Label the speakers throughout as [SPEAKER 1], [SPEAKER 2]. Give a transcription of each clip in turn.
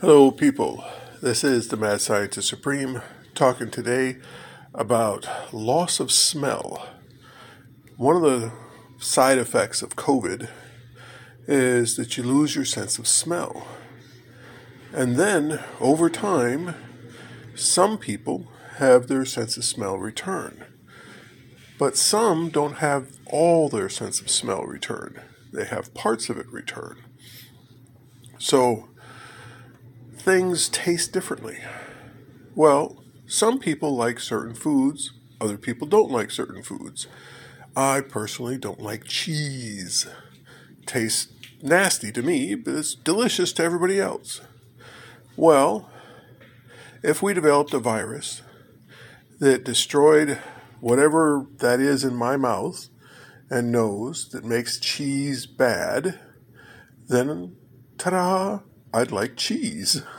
[SPEAKER 1] Hello, people. This is the Mad Scientist Supreme talking today about loss of smell. One of the side effects of COVID is that you lose your sense of smell. And then, over time, some people have their sense of smell return. But some don't have all their sense of smell return, they have parts of it return. So, things taste differently. Well, some people like certain foods, other people don't like certain foods. I personally don't like cheese. Tastes nasty to me, but it's delicious to everybody else. Well, if we developed a virus that destroyed whatever that is in my mouth and nose that makes cheese bad, then ta da, I'd like cheese.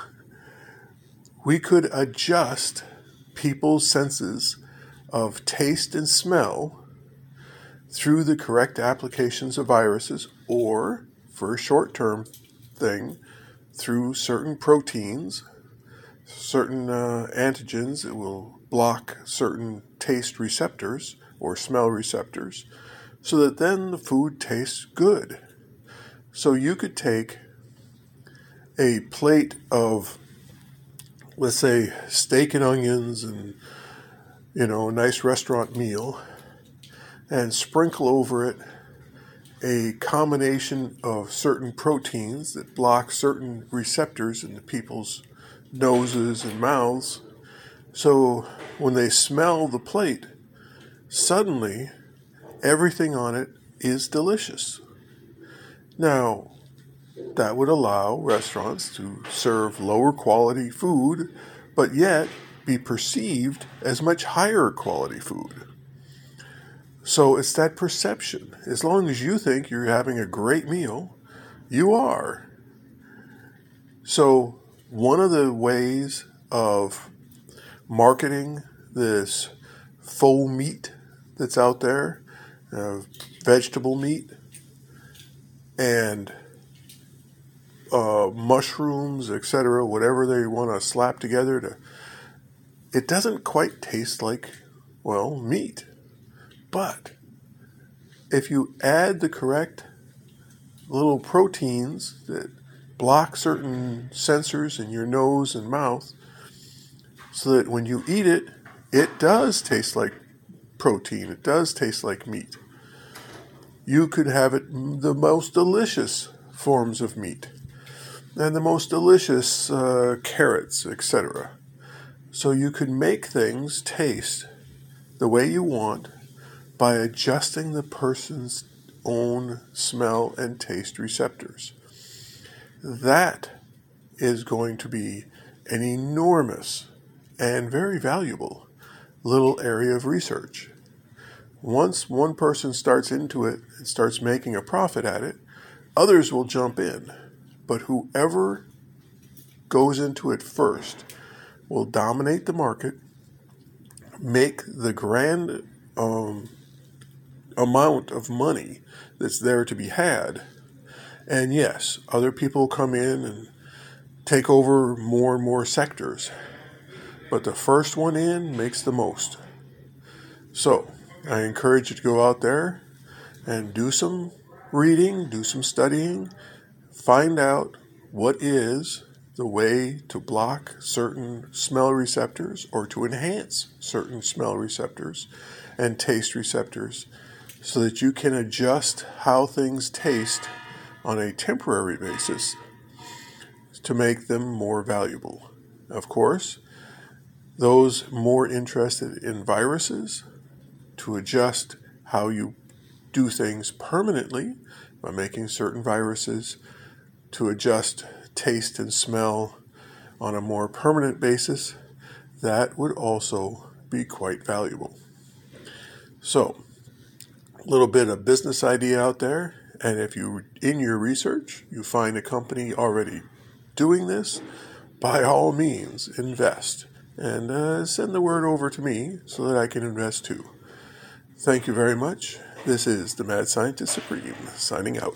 [SPEAKER 1] We could adjust people's senses of taste and smell through the correct applications of viruses or, for a short term thing, through certain proteins, certain uh, antigens that will block certain taste receptors or smell receptors so that then the food tastes good. So you could take a plate of, let's say, steak and onions and, you know, a nice restaurant meal and sprinkle over it a combination of certain proteins that block certain receptors in the people's noses and mouths. So when they smell the plate, suddenly everything on it is delicious. Now, that would allow restaurants to serve lower quality food, but yet be perceived as much higher quality food. So it's that perception. As long as you think you're having a great meal, you are. So, one of the ways of marketing this faux meat that's out there, uh, vegetable meat, and uh, mushrooms, etc., whatever they want to slap together to, it doesn't quite taste like, well, meat. But if you add the correct little proteins that block certain sensors in your nose and mouth, so that when you eat it, it does taste like protein, it does taste like meat. You could have it the most delicious forms of meat and the most delicious uh, carrots, etc. So you can make things taste the way you want by adjusting the person's own smell and taste receptors. That is going to be an enormous and very valuable little area of research. Once one person starts into it and starts making a profit at it, others will jump in. But whoever goes into it first will dominate the market, make the grand um, amount of money that's there to be had. And yes, other people come in and take over more and more sectors. But the first one in makes the most. So, I encourage you to go out there and do some reading, do some studying, find out what is the way to block certain smell receptors or to enhance certain smell receptors and taste receptors so that you can adjust how things taste on a temporary basis to make them more valuable. Of course, those more interested in viruses to adjust how you do things permanently by making certain viruses to adjust taste and smell on a more permanent basis, that would also be quite valuable. So, a little bit of business idea out there. And if you, in your research, you find a company already doing this, by all means, invest and uh, send the word over to me so that I can invest too. Thank you very much. This is the Mad Scientist Supreme signing out.